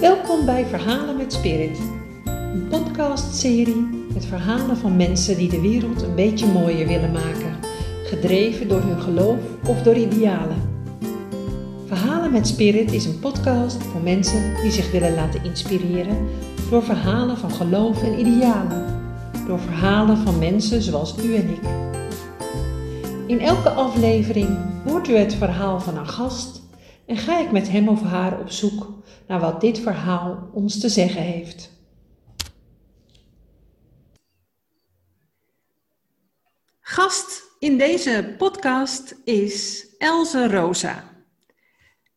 Welkom bij Verhalen met Spirit, een podcastserie met verhalen van mensen die de wereld een beetje mooier willen maken, gedreven door hun geloof of door idealen. Verhalen met Spirit is een podcast voor mensen die zich willen laten inspireren door verhalen van geloof en idealen, door verhalen van mensen zoals u en ik. In elke aflevering hoort u het verhaal van een gast en ga ik met hem of haar op zoek naar wat dit verhaal ons te zeggen heeft. Gast in deze podcast is Elze Rosa.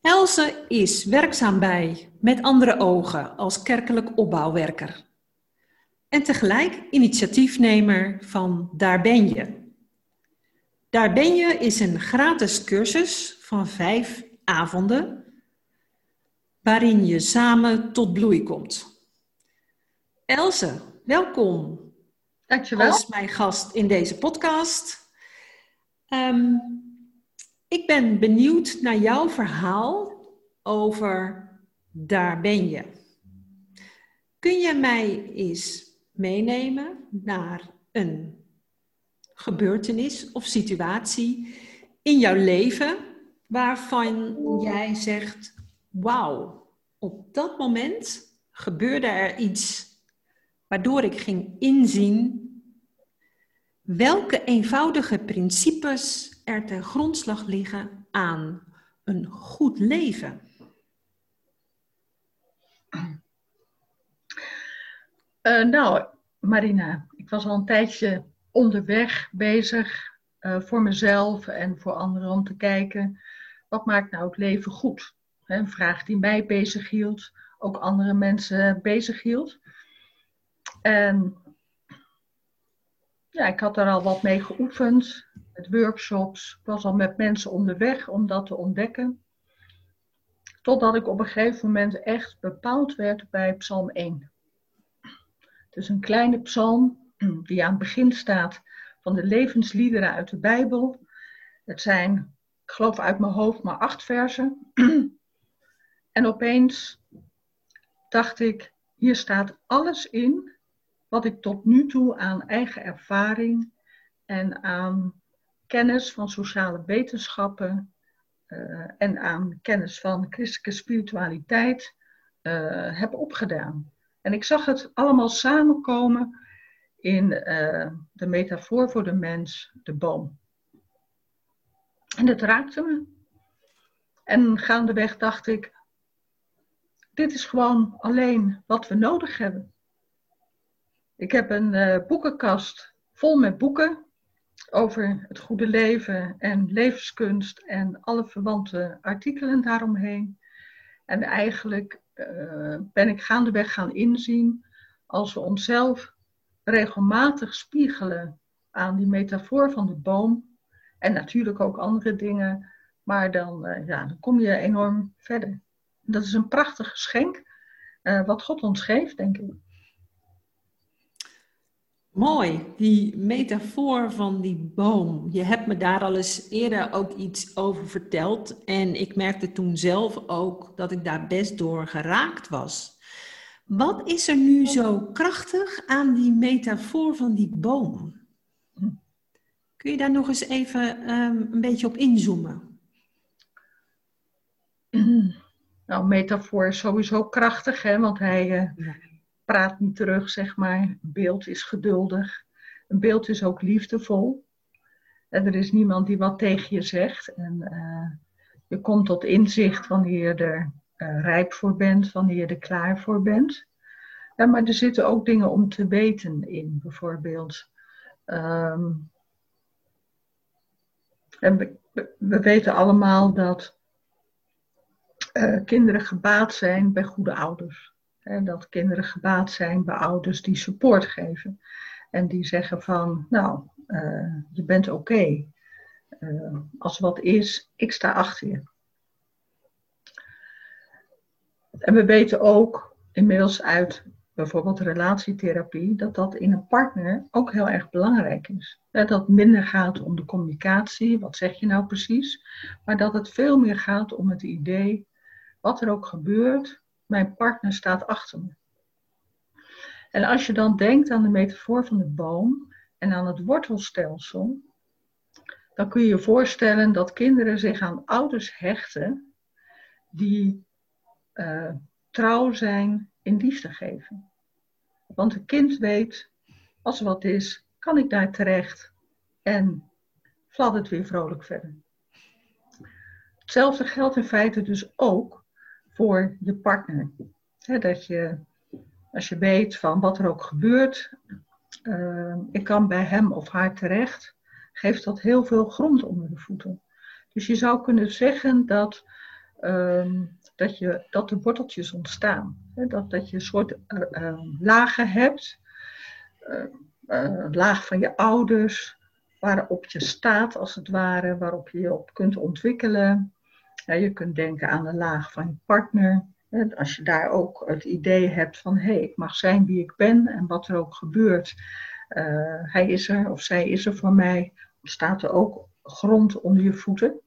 Elze is werkzaam bij Met Andere Ogen als kerkelijk opbouwwerker. En tegelijk initiatiefnemer van Daar Ben Je. Daar Ben Je is een gratis cursus van vijf avonden waarin je samen tot bloei komt. Else, welkom. Dankjewel. Als mijn gast in deze podcast. Um, ik ben benieuwd naar jouw verhaal over Daar ben je. Kun je mij eens meenemen naar een gebeurtenis of situatie in jouw leven waarvan jij zegt: Wauw, op dat moment gebeurde er iets waardoor ik ging inzien welke eenvoudige principes er ten grondslag liggen aan een goed leven? Uh, nou, Marina, ik was al een tijdje onderweg bezig uh, voor mezelf en voor anderen om te kijken wat maakt nou het leven goed? Een vraag die mij bezighield, ook andere mensen bezighield. En ja, ik had er al wat mee geoefend, met workshops. Ik was al met mensen onderweg om dat te ontdekken. Totdat ik op een gegeven moment echt bepaald werd bij Psalm 1. Het is een kleine psalm die aan het begin staat van de levensliederen uit de Bijbel. Het zijn, ik geloof uit mijn hoofd, maar acht versen. En opeens dacht ik, hier staat alles in wat ik tot nu toe aan eigen ervaring en aan kennis van sociale wetenschappen uh, en aan kennis van christelijke spiritualiteit uh, heb opgedaan. En ik zag het allemaal samenkomen in uh, de metafoor voor de mens, de boom. En het raakte me. En gaandeweg dacht ik, dit is gewoon alleen wat we nodig hebben. Ik heb een uh, boekenkast vol met boeken over het goede leven en levenskunst en alle verwante artikelen daaromheen. En eigenlijk uh, ben ik gaandeweg gaan inzien als we onszelf regelmatig spiegelen aan die metafoor van de boom en natuurlijk ook andere dingen, maar dan, uh, ja, dan kom je enorm verder. Dat is een prachtig geschenk uh, wat God ons geeft, denk ik. Mooi, die metafoor van die boom. Je hebt me daar al eens eerder ook iets over verteld. En ik merkte toen zelf ook dat ik daar best door geraakt was. Wat is er nu zo krachtig aan die metafoor van die boom? Kun je daar nog eens even um, een beetje op inzoomen? Nou, metafoor is sowieso krachtig, hè, want hij uh, ja praat niet terug, zeg maar. Een beeld is geduldig. Een beeld is ook liefdevol. En er is niemand die wat tegen je zegt. En uh, je komt tot inzicht wanneer je er uh, rijp voor bent, wanneer je er klaar voor bent. Ja, maar er zitten ook dingen om te weten in, bijvoorbeeld. Um, en we, we, weten allemaal dat uh, kinderen gebaat zijn bij goede ouders. Dat kinderen gebaat zijn bij ouders die support geven. En die zeggen van, nou, uh, je bent oké. Okay. Uh, als wat is, ik sta achter je. En we weten ook inmiddels uit bijvoorbeeld relatietherapie, dat dat in een partner ook heel erg belangrijk is. Dat het minder gaat om de communicatie, wat zeg je nou precies, maar dat het veel meer gaat om het idee, wat er ook gebeurt, mijn partner staat achter me. En als je dan denkt aan de metafoor van de boom en aan het wortelstelsel, dan kun je je voorstellen dat kinderen zich aan ouders hechten die uh, trouw zijn in liefde geven. Want een kind weet, als er wat is, kan ik daar terecht en fladdert weer vrolijk verder. Hetzelfde geldt in feite dus ook voor je partner. dat je, als je weet van wat er ook gebeurt, uh, ik kan bij hem of haar terecht, geeft dat heel veel grond onder de voeten. Dus je zou kunnen zeggen dat, uh, dat, je, dat de worteltjes ontstaan. dat, dat je een soort uh, lagen hebt. laag van je ouders, waarop je staat als het ware, waarop je je op kunt ontwikkelen. Ja, je kunt denken aan de laag van je partner. Als je daar ook het idee hebt van hé, hey, ik mag zijn wie ik ben en wat er ook gebeurt. Uh, hij is er of zij is er voor mij. Staat er ook grond onder je voeten.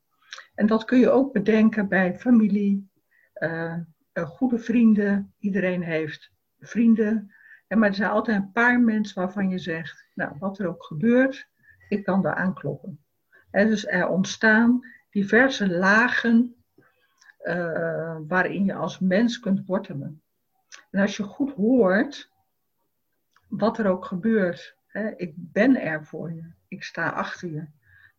En dat kun je ook bedenken bij familie, uh, goede vrienden. Iedereen heeft vrienden. En maar er zijn altijd een paar mensen waarvan je zegt, nou wat er ook gebeurt, ik kan daar aankloppen. En dus er ontstaan diverse lagen uh, waarin je als mens kunt wortelen. En als je goed hoort wat er ook gebeurt, hè, ik ben er voor je, ik sta achter je.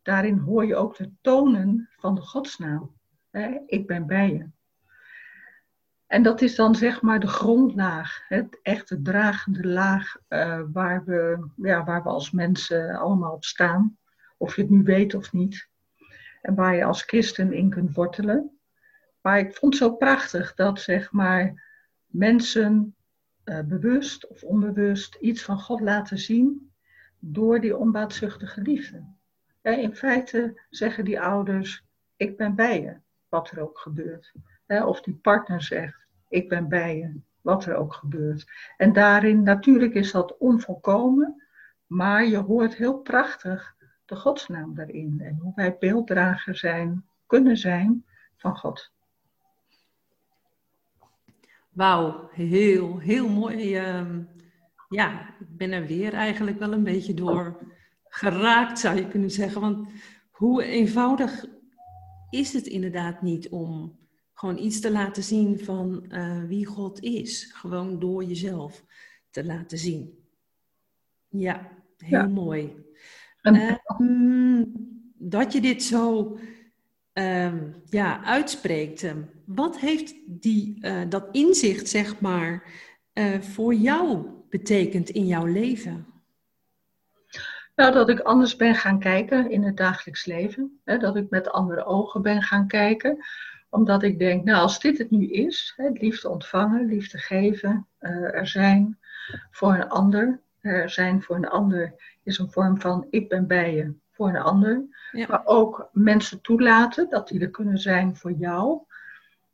Daarin hoor je ook de tonen van de godsnaam. Hè, ik ben bij je. En dat is dan zeg maar de grondlaag, het echte dragende laag uh, waar, we, ja, waar we als mensen allemaal op staan. Of je het nu weet of niet. En waar je als christen in kunt wortelen. Maar ik vond het zo prachtig dat zeg maar mensen uh, bewust of onbewust iets van God laten zien door die onbaatzuchtige liefde. In feite zeggen die ouders, ik ben bij je, wat er ook gebeurt. of die partner zegt, ik ben bij je, wat er ook gebeurt. En daarin, natuurlijk is dat onvolkomen, maar je hoort heel prachtig de godsnaam daarin. En hoe wij beelddrager zijn, kunnen zijn van God. Wauw, heel, heel mooi. Ehm, ja, ik ben er weer eigenlijk wel een beetje door geraakt, zou je kunnen zeggen. Want hoe eenvoudig is het inderdaad niet om gewoon iets te laten zien van uh, wie God is. Gewoon door jezelf te laten zien. Ja, heel mooi. Um, dat je dit zo um, ja, uitspreekt. Ehm, wat heeft die, uh, dat inzicht, zeg maar, uh, voor jou betekend in jouw leven? Nou, dat ik anders ben gaan kijken in het dagelijks leven. Hè, dat ik met andere ogen ben gaan kijken. Omdat ik denk, nou, als dit het nu is, hè, liefde ontvangen, liefde geven, uh, er zijn voor een ander. Er zijn voor een ander is een vorm van ik ben bij je voor een ander. Maar ook mensen toelaten dat die er kunnen zijn voor jou.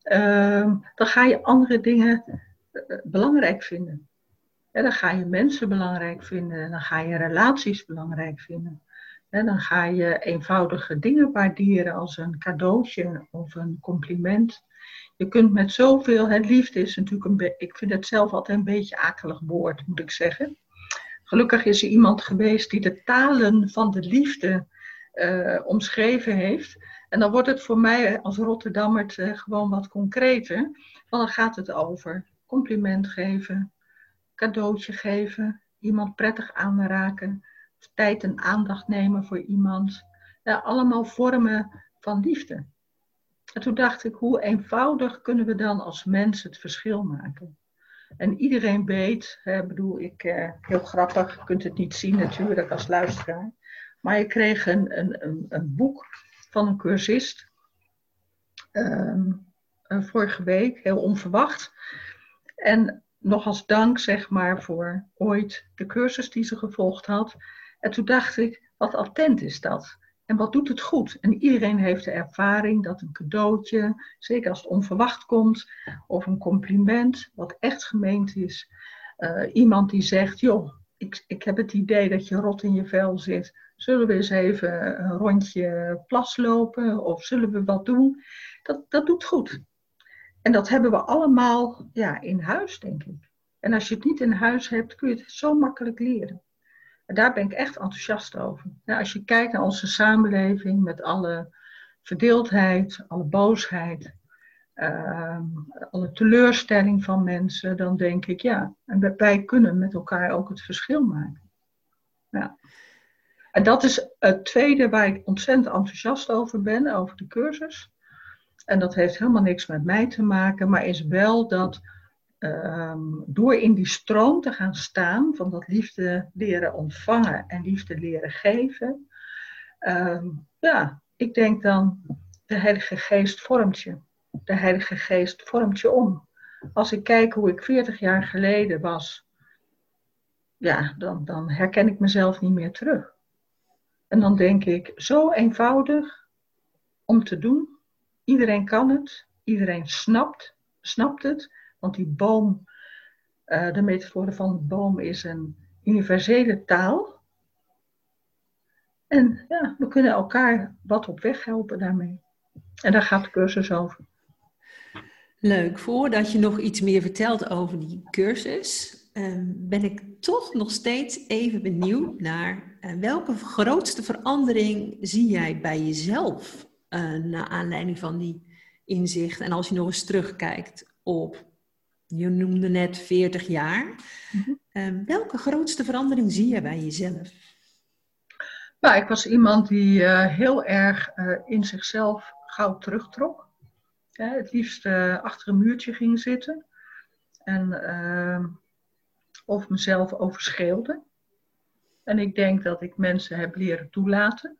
Uh, dan ga je andere dingen uh, belangrijk vinden. Ja, dan ga je mensen belangrijk vinden. Dan ga je relaties belangrijk vinden. Dan ga je eenvoudige dingen waarderen als een cadeautje of een compliment. Je kunt met zoveel, liefde is natuurlijk een ik vind het zelf altijd een beetje akelig woord, moet ik zeggen. Gelukkig is er iemand geweest die de talen van de liefde uh, omschreven heeft. En dan wordt het voor mij als Rotterdammer uh, gewoon wat concreter. Want dan gaat het over compliment geven, cadeautje geven, iemand prettig aanraken, tijd en aandacht nemen voor iemand. Allemaal vormen van liefde. En toen dacht ik, hoe eenvoudig kunnen we dan als mens het verschil maken? En iedereen weet, hè, bedoel ik, eh, heel grappig, je kunt het niet zien natuurlijk als luisteraar. Maar ik kreeg een, een, een, een boek van een cursist. Um, vorige week, heel onverwacht. En nog als dank, zeg maar, voor ooit de cursus die ze gevolgd had. En toen dacht ik, wat attent is dat? En wat doet het goed? En iedereen heeft de ervaring dat een cadeautje, zeker als het onverwacht komt, of een compliment, wat echt gemeend is. Uh, iemand die zegt, joh, ik, ik heb het idee dat je rot in je vel zit. Zullen we eens even een rondje plas lopen of zullen we wat doen? Dat, dat doet goed. En dat hebben we allemaal ja, in huis, denk ik. En als je het niet in huis hebt, kun je het zo makkelijk leren. Daar ben ik echt enthousiast over. als je kijkt naar onze samenleving met alle verdeeldheid, alle boosheid, uh, alle teleurstelling van mensen, dan denk ik ja, en wij kunnen met elkaar ook het verschil maken. Ja. En dat is het tweede waar ik ontzettend enthousiast over ben, over de cursus. En dat heeft helemaal niks met mij te maken, maar is wel dat ehm, door in die stroom te gaan staan van dat liefde leren ontvangen en liefde leren geven, ehm, ja, ik denk dan de Heilige Geest vormt je. De Heilige Geest vormt je om. Als ik kijk hoe ik 40 jaar geleden was, ja, dan, dan herken ik mezelf niet meer terug. En dan denk ik, zo eenvoudig om te doen. Iedereen kan het, iedereen snapt, snapt het, want die boom, uh, de metafoor van de boom is een universele taal. En ja, we kunnen elkaar wat op weg helpen daarmee. En daar gaat de cursus over. Leuk. Voordat je nog iets meer vertelt over die cursus, ehm, ben ik toch nog steeds even benieuwd naar uh, welke grootste verandering zie jij bij jezelf uh, naar aanleiding van die inzicht? En als je nog eens terugkijkt op, je noemde net 40 jaar, mhm. Ehm, welke grootste verandering zie je bij jezelf? Nou, ik was iemand die uh, heel erg in zichzelf gauw terugtrok. het liefst achter een muurtje ging zitten. En, ehm, of mezelf overschreeuwde. En ik denk dat ik mensen heb leren toelaten.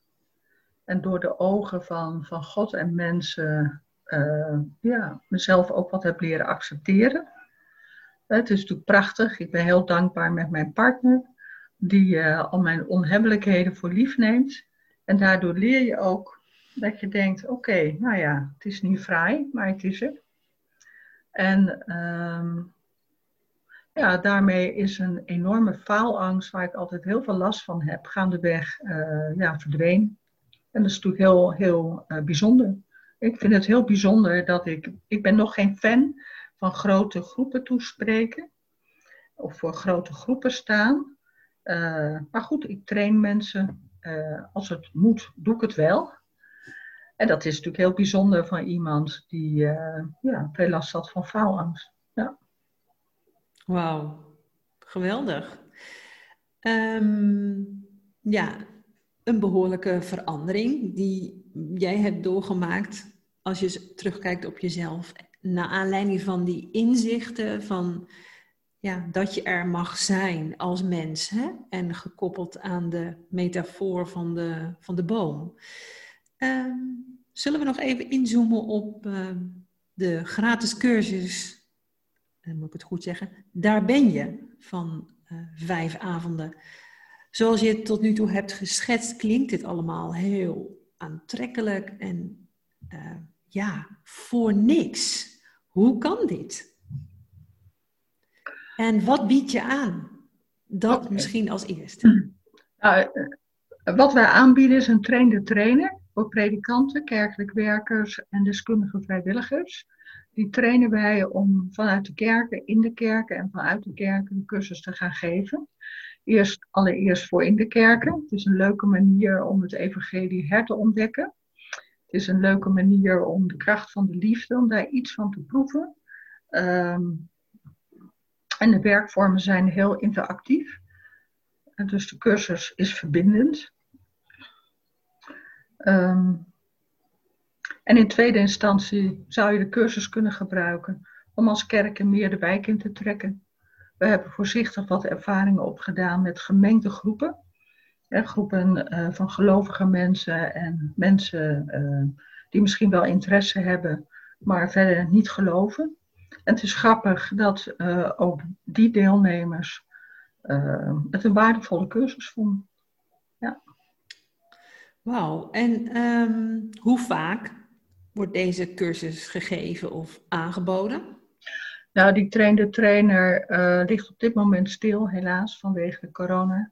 En door de ogen van, van God en mensen uh, ja, mezelf ook wat heb leren accepteren. Het is natuurlijk prachtig. Ik ben heel dankbaar met mijn partner, die uh, al mijn onhebbelijkheden voor lief neemt. En daardoor leer je ook dat je denkt: oké, nou ja, het is niet fraai, maar het is er. En um, ja, daarmee is een enorme faalangst, waar ik altijd heel veel last van heb, gaandeweg uh, ja, verdwenen. En dat is natuurlijk heel, heel uh, bijzonder. Ik vind het heel bijzonder dat ik, ik ben nog geen fan van grote groepen toespreken. Of voor grote groepen staan. Uh, maar goed, ik train mensen. als het moet, doe ik het wel. En dat is natuurlijk heel bijzonder van iemand die ja, veel last had van faalangst. Ja. Wauw, geweldig. Ehm, ja, een behoorlijke verandering die jij hebt doorgemaakt als je terugkijkt op jezelf. Naar aanleiding van die inzichten van ja, dat je er mag zijn als mens. Hè? En gekoppeld aan de metafoor van de, van de boom. Ehm, zullen we nog even inzoomen op uh, de gratis cursus dan moet ik het goed zeggen, daar ben je van uh, vijf avonden. Zoals je het tot nu toe hebt geschetst, klinkt dit allemaal heel aantrekkelijk en uh, ja, voor niks. Hoe kan dit? En wat bied je aan? Dat misschien als eerste. Nou, eh, wat wij aanbieden is een trainde trainer voor predikanten, kerkelijk werkers en deskundige vrijwilligers die trainen wij om vanuit de kerken, in de kerken en vanuit de kerken cursus te gaan geven. Eerst, allereerst voor in de kerken. Het is een leuke manier om het evangelie her te ontdekken. Het is een leuke manier om de kracht van de liefde, om daar iets van te proeven. Ehm, en de werkvormen zijn heel interactief. En dus de cursus is verbindend. Um, en in tweede instantie zou je de cursus kunnen gebruiken om als kerken meer de wijk in te trekken. We hebben voorzichtig wat ervaringen opgedaan met gemengde groepen. Groepen uh, van gelovige mensen en mensen uh, die misschien wel interesse hebben, maar verder niet geloven. En het is grappig dat uh, ook die deelnemers het een waardevolle cursus vonden. Ja. Wauw, en um, hoe vaak wordt deze cursus gegeven of aangeboden? Nou, die trainde trainer ligt op dit moment stil, helaas, vanwege de corona.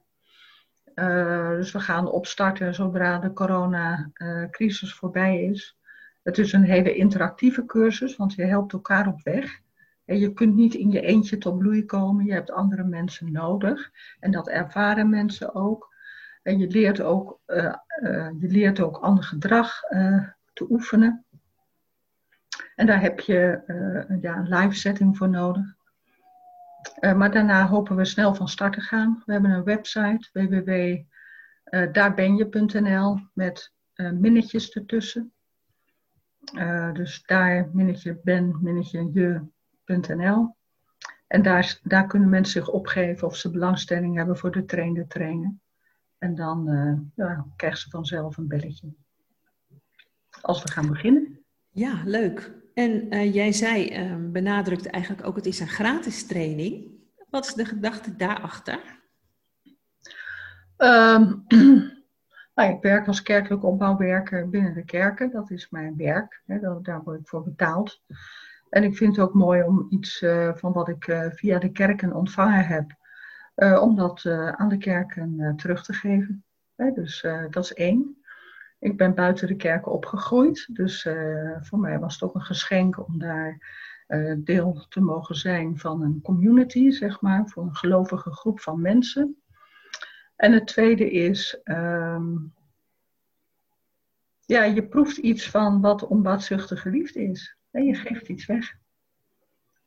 Uh, dus we gaan opstarten zodra de coronacrisis voorbij is. Het is een hele interactieve cursus, want je helpt elkaar op weg. En je kunt niet in je eentje tot bloei komen. Je hebt andere mensen nodig. En dat ervaren mensen ook. En je leert ook, uh, je leert ook ander gedrag te oefenen. En daar heb je ja, een live setting voor nodig. Maar daarna hopen we snel van start te gaan. We hebben een website www.daarbenje.nl met minnetjes ertussen. dus daar minnetje ben, minnetje je.nl. En daar, daar kunnen mensen zich opgeven of ze belangstelling hebben voor de trainde trainen. En dan uh, ja, krijgen ze vanzelf een belletje. Als we gaan beginnen. Ja, leuk. En uh, jij zei, uh, benadrukte eigenlijk ook, het is een gratis training. Wat is de gedachte daarachter? Um, ik werk als kerkelijk opbouwwerker binnen de kerken. Dat is mijn werk. Hè, daar word ik voor betaald. En ik vind het ook mooi om iets uh, van wat ik via de kerken ontvangen heb, om dat aan de kerken terug te geven. Hè, dus dat is één. Ik ben buiten de kerken opgegroeid, dus voor mij was het ook een geschenk om daar deel te mogen zijn van een community, zeg maar, voor een gelovige groep van mensen. En het tweede is, um, ja, je proeft iets van wat onbaatzuchtige liefde is. En je geeft iets weg.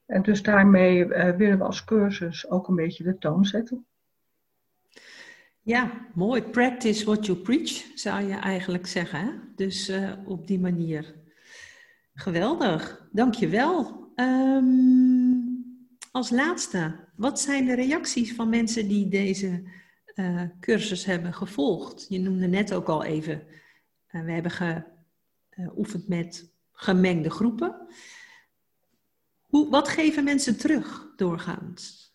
En dus daarmee uh, willen we als cursus ook een beetje de toon zetten. Ja, mooi. Practice what you preach, zou je eigenlijk zeggen. Hè? Dus uh, op die manier. Geweldig, dankjewel. Um, als laatste, wat zijn de reacties van mensen die deze uh, cursus hebben gevolgd? Je noemde net ook al even, we hebben geoefend met gemengde groepen. Hoe, wat geven mensen terug doorgaans?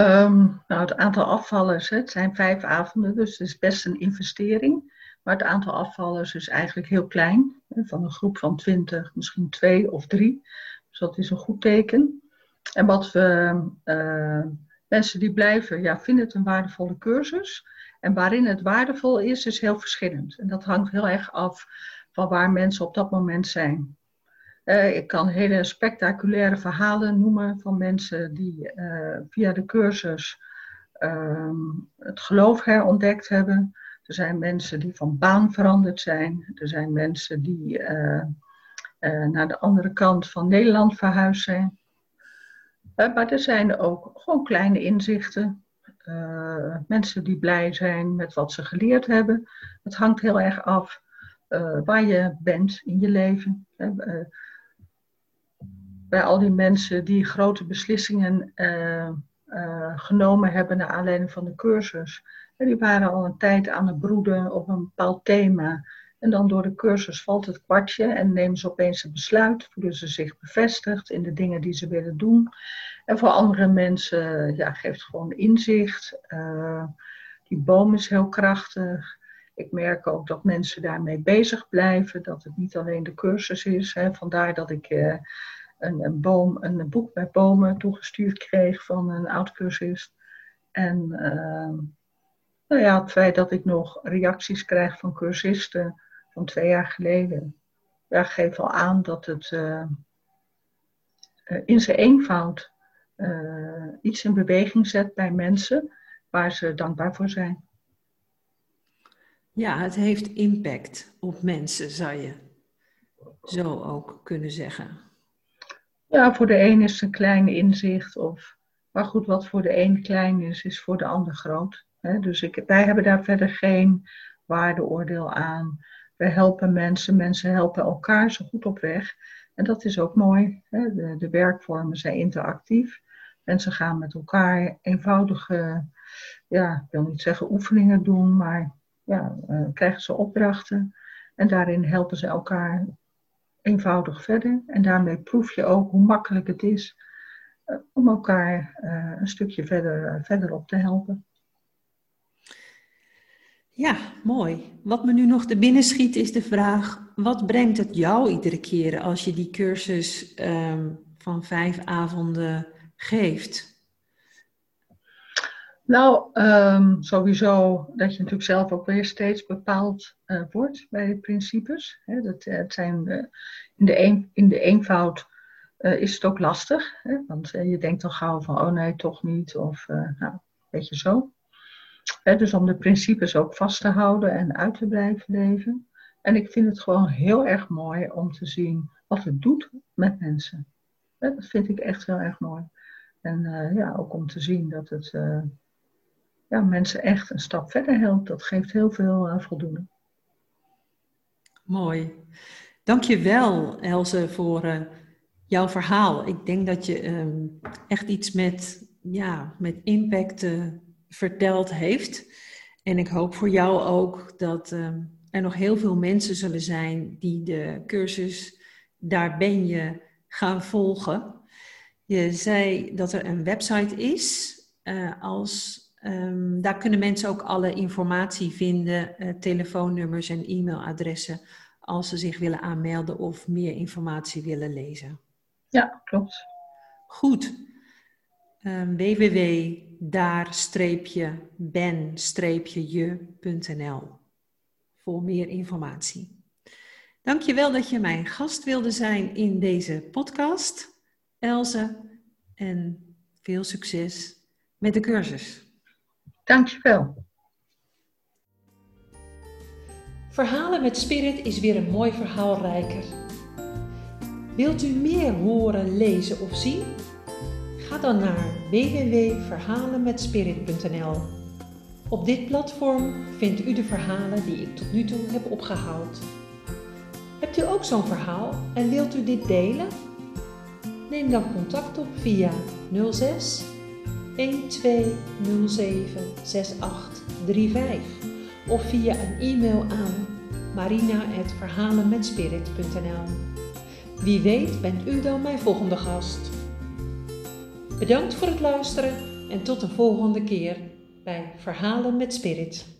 Um, nou, het aantal afvallers, het zijn vijf avonden, dus het is best een investering. Maar het aantal afvallers is eigenlijk heel klein. Van een groep van twintig, misschien twee of drie. Dus dat is een goed teken. En wat we, uh, mensen die blijven, ja, vinden het een waardevolle cursus. En waarin het waardevol is, is heel verschillend. En dat hangt heel erg af van waar mensen op dat moment zijn. Uh, ik kan hele spectaculaire verhalen noemen van mensen die uh, via de cursus uh, het geloof herontdekt hebben. Er zijn mensen die van baan veranderd zijn. Er zijn mensen die uh, naar de andere kant van Nederland verhuisd zijn. maar er zijn ook gewoon kleine inzichten. mensen die blij zijn met wat ze geleerd hebben. Het hangt heel erg af waar je bent in je leven bij al die mensen die grote beslissingen uh, uh, genomen hebben naar aanleiding van de cursus. En die waren al een tijd aan het broeden op een bepaald thema. En dan door de cursus valt het kwartje en nemen ze opeens een besluit. Voelen ze zich bevestigd in de dingen die ze willen doen. En voor andere mensen ja, geeft gewoon inzicht. Uh, die boom is heel krachtig. Ik merk ook dat mensen daarmee bezig blijven. Dat het niet alleen de cursus is. Hè. Vandaar dat ik een, een, boom, een boek bij bomen toegestuurd kreeg van een oud-cursist. En uh, nou ja, het feit dat ik nog reacties krijg van cursisten van twee jaar geleden, ja, geeft al aan dat het uh, in zijn eenvoud uh, iets in beweging zet bij mensen waar ze dankbaar voor zijn. Ja, het heeft impact op mensen, zou je zo ook kunnen zeggen. Ja, voor de een is het een klein inzicht. Of, maar goed, wat voor de een klein is, is voor de ander groot. Dus ik, wij hebben daar verder geen waardeoordeel aan. We helpen mensen, mensen helpen elkaar zo goed op weg. En dat is ook mooi. De, de werkvormen zijn interactief. Mensen gaan met elkaar eenvoudige, ja, ik wil niet zeggen oefeningen doen, maar ja, uh, krijgen ze opdrachten. En daarin helpen ze elkaar eenvoudig verder. En daarmee proef je ook hoe makkelijk het is uh, om elkaar uh, een stukje verder, uh, verderop te helpen. Ja, mooi. Wat me nu nog te binnen schiet is de vraag: wat brengt het jou iedere keer als je die cursus um, van vijf avonden geeft? Nou, ehm, sowieso dat je natuurlijk zelf ook weer steeds bepaald uh, wordt bij de principes. Dat, het zijn, in, de in de eenvoud uh, is het ook lastig. Want je denkt dan gauw van, oh nee, toch niet. Of, nou, weet je zo. Dus om de principes ook vast te houden en uit te blijven leven. En ik vind het gewoon heel erg mooi om te zien wat het doet met mensen. Dat vind ik echt heel erg mooi. En ja, ook om te zien dat het ja, mensen echt een stap verder helpt. Dat geeft heel veel uh, voldoening. Mooi. Dank je wel, Elze, voor uh, jouw verhaal. Ik denk dat je um, echt iets met, ja, met impact uh, verteld heeft. En ik hoop voor jou ook dat um, er nog heel veel mensen zullen zijn die de cursus Daar ben je gaan volgen. Je zei dat er een website is. als Um, daar kunnen mensen ook alle informatie vinden, uh, telefoonnummers en e-mailadressen, als ze zich willen aanmelden of meer informatie willen lezen. Ja, klopt. Goed. Um, www.daar-ben-je.nl voor meer informatie. Dankjewel dat je mijn gast wilde zijn in deze podcast, Elze. En veel succes met de cursus. Dankjewel. Verhalen met Spirit is weer een mooi verhaal rijker. Wilt u meer horen, lezen of zien? Ga dan naar www.verhalenmetspirit.nl. Op dit platform vindt u de verhalen die ik tot nu toe heb opgehaald. Hebt u ook zo'n verhaal en wilt u dit delen? Neem dan contact op via 06 12076835 of via een e-mail aan marina.verhalenmetspirit.nl Wie weet bent u dan mijn volgende gast. Bedankt voor het luisteren en tot een volgende keer bij Verhalen met Spirit.